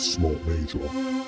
small major.